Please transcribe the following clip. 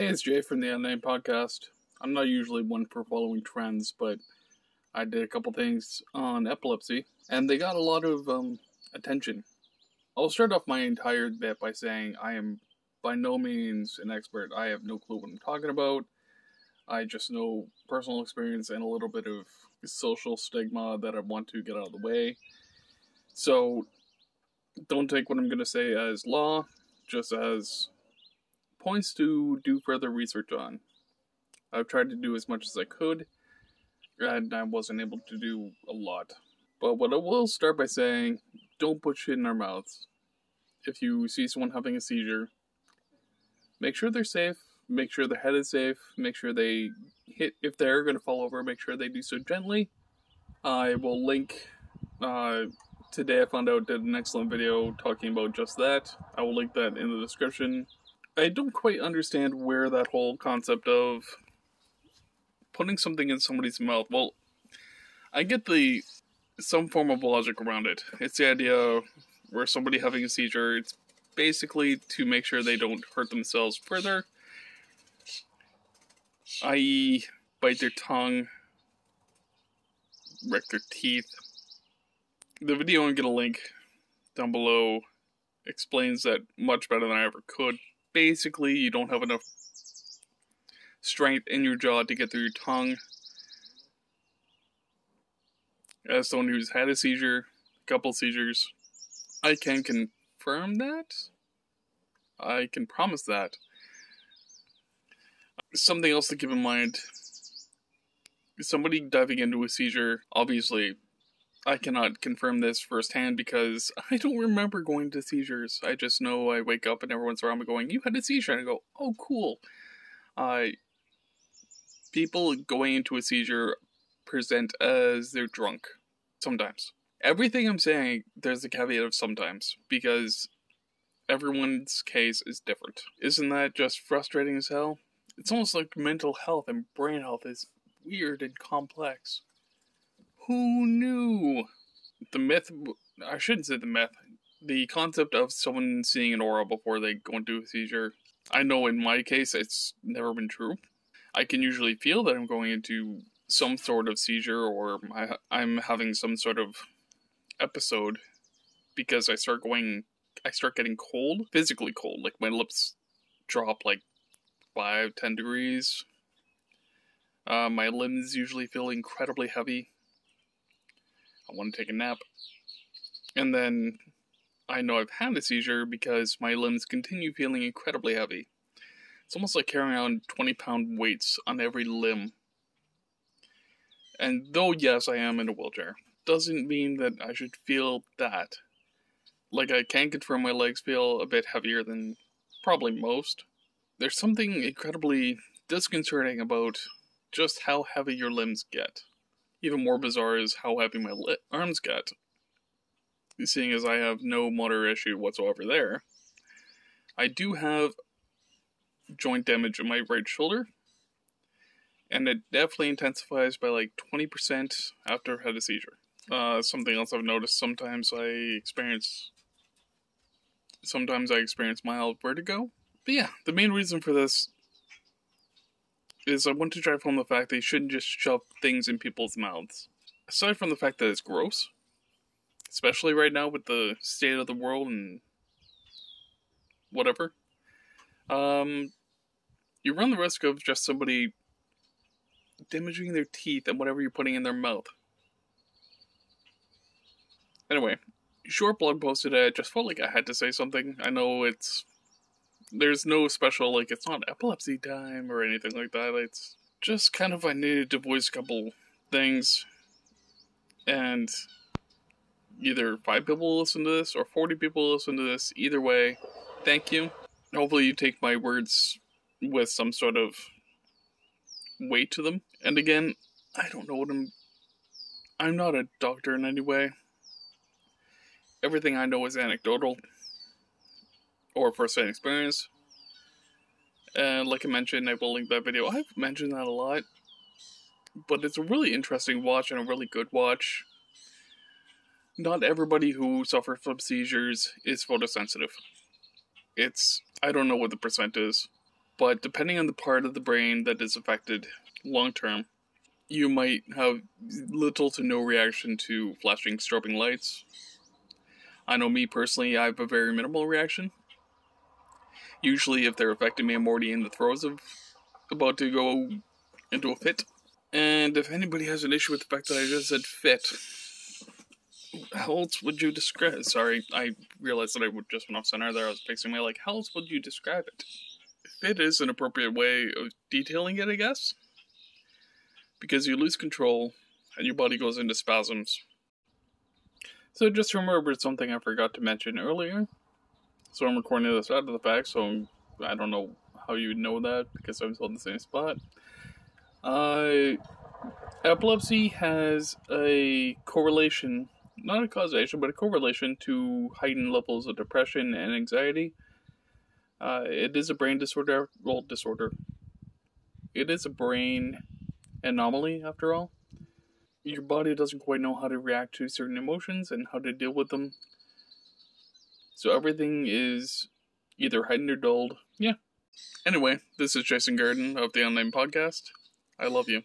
Hey, it's Jay from the Unnamed Podcast. I'm not usually one for following trends, but I did a couple things on epilepsy, and they got a lot of um, attention. I'll start off my entire bit by saying I am by no means an expert. I have no clue what I'm talking about. I just know personal experience and a little bit of social stigma that I want to get out of the way. So, don't take what I'm going to say as law, just as points to do further research on. I've tried to do as much as I could, and I wasn't able to do a lot. But what I will start by saying don't put shit in our mouths. If you see someone having a seizure, make sure they're safe, make sure their head is safe, make sure they hit, if they're going to fall over, make sure they do so gently. I will link, uh, today I found out did an excellent video talking about just that. I will link that in the description. I don't quite understand where that whole concept of putting something in somebody's mouth. Well, I get the some form of logic around it. It's the idea where somebody having a seizure, it's basically to make sure they don't hurt themselves further, i.e., bite their tongue, wreck their teeth. The video I'm gonna link down below explains that much better than I ever could. Basically, you don't have enough strength in your jaw to get through your tongue. As someone who's had a seizure, a couple seizures, I can confirm that. I can promise that. Something else to keep in mind somebody diving into a seizure, obviously, I cannot confirm this firsthand because I don't remember going to seizures. I just know I wake up and everyone's around me going, You had a seizure. And I go, Oh, cool. Uh, people going into a seizure present as they're drunk sometimes. Everything I'm saying, there's a caveat of sometimes because everyone's case is different. Isn't that just frustrating as hell? It's almost like mental health and brain health is weird and complex. Who knew? The myth, I shouldn't say the myth, the concept of someone seeing an aura before they go into a seizure. I know in my case it's never been true. I can usually feel that I'm going into some sort of seizure or I, I'm having some sort of episode because I start going, I start getting cold, physically cold. Like my lips drop like five, ten degrees. Uh, my limbs usually feel incredibly heavy. I want to take a nap. And then I know I've had a seizure because my limbs continue feeling incredibly heavy. It's almost like carrying around 20 pound weights on every limb. And though, yes, I am in a wheelchair, doesn't mean that I should feel that. Like, I can confirm my legs feel a bit heavier than probably most. There's something incredibly disconcerting about just how heavy your limbs get. Even more bizarre is how heavy my arms get. Seeing as I have no motor issue whatsoever there, I do have joint damage in my right shoulder, and it definitely intensifies by like 20% after I've had a seizure. Uh, something else I've noticed sometimes I experience sometimes I experience mild vertigo. But yeah, the main reason for this is I want to drive home the fact that you shouldn't just shove things in people's mouths. Aside from the fact that it's gross, especially right now with the state of the world and whatever, um, you run the risk of just somebody damaging their teeth and whatever you're putting in their mouth. Anyway, short blog post today. I just felt like I had to say something. I know it's there's no special like it's not epilepsy time or anything like that. It's just kind of I needed to voice a couple things, and either five people listen to this or forty people listen to this. Either way, thank you. Hopefully, you take my words with some sort of weight to them. And again, I don't know what I'm. I'm not a doctor in any way. Everything I know is anecdotal or first-hand experience. And like I mentioned, I will link that video. I've mentioned that a lot, but it's a really interesting watch and a really good watch. Not everybody who suffers from seizures is photosensitive. It's I don't know what the percent is. but depending on the part of the brain that is affected long term, you might have little to no reaction to flashing strobing lights. I know me personally, I have a very minimal reaction. Usually, if they're affecting me, I'm already in the throes of about to go into a fit. And if anybody has an issue with the fact that I just said fit, how else would you describe? Sorry, I realized that I would just went off center there. I was fixing my like. How else would you describe it? Fit is an appropriate way of detailing it, I guess, because you lose control and your body goes into spasms. So just remembered something I forgot to mention earlier. So I'm recording this after the fact, so I don't know how you would know that because I'm still in the same spot. Uh, epilepsy has a correlation not a causation, but a correlation to heightened levels of depression and anxiety. Uh, it is a brain disorder. Well, disorder. It is a brain anomaly, after all. Your body doesn't quite know how to react to certain emotions and how to deal with them. So everything is either heightened or dulled. Yeah. Anyway, this is Jason Garden of the Unnamed Podcast. I love you.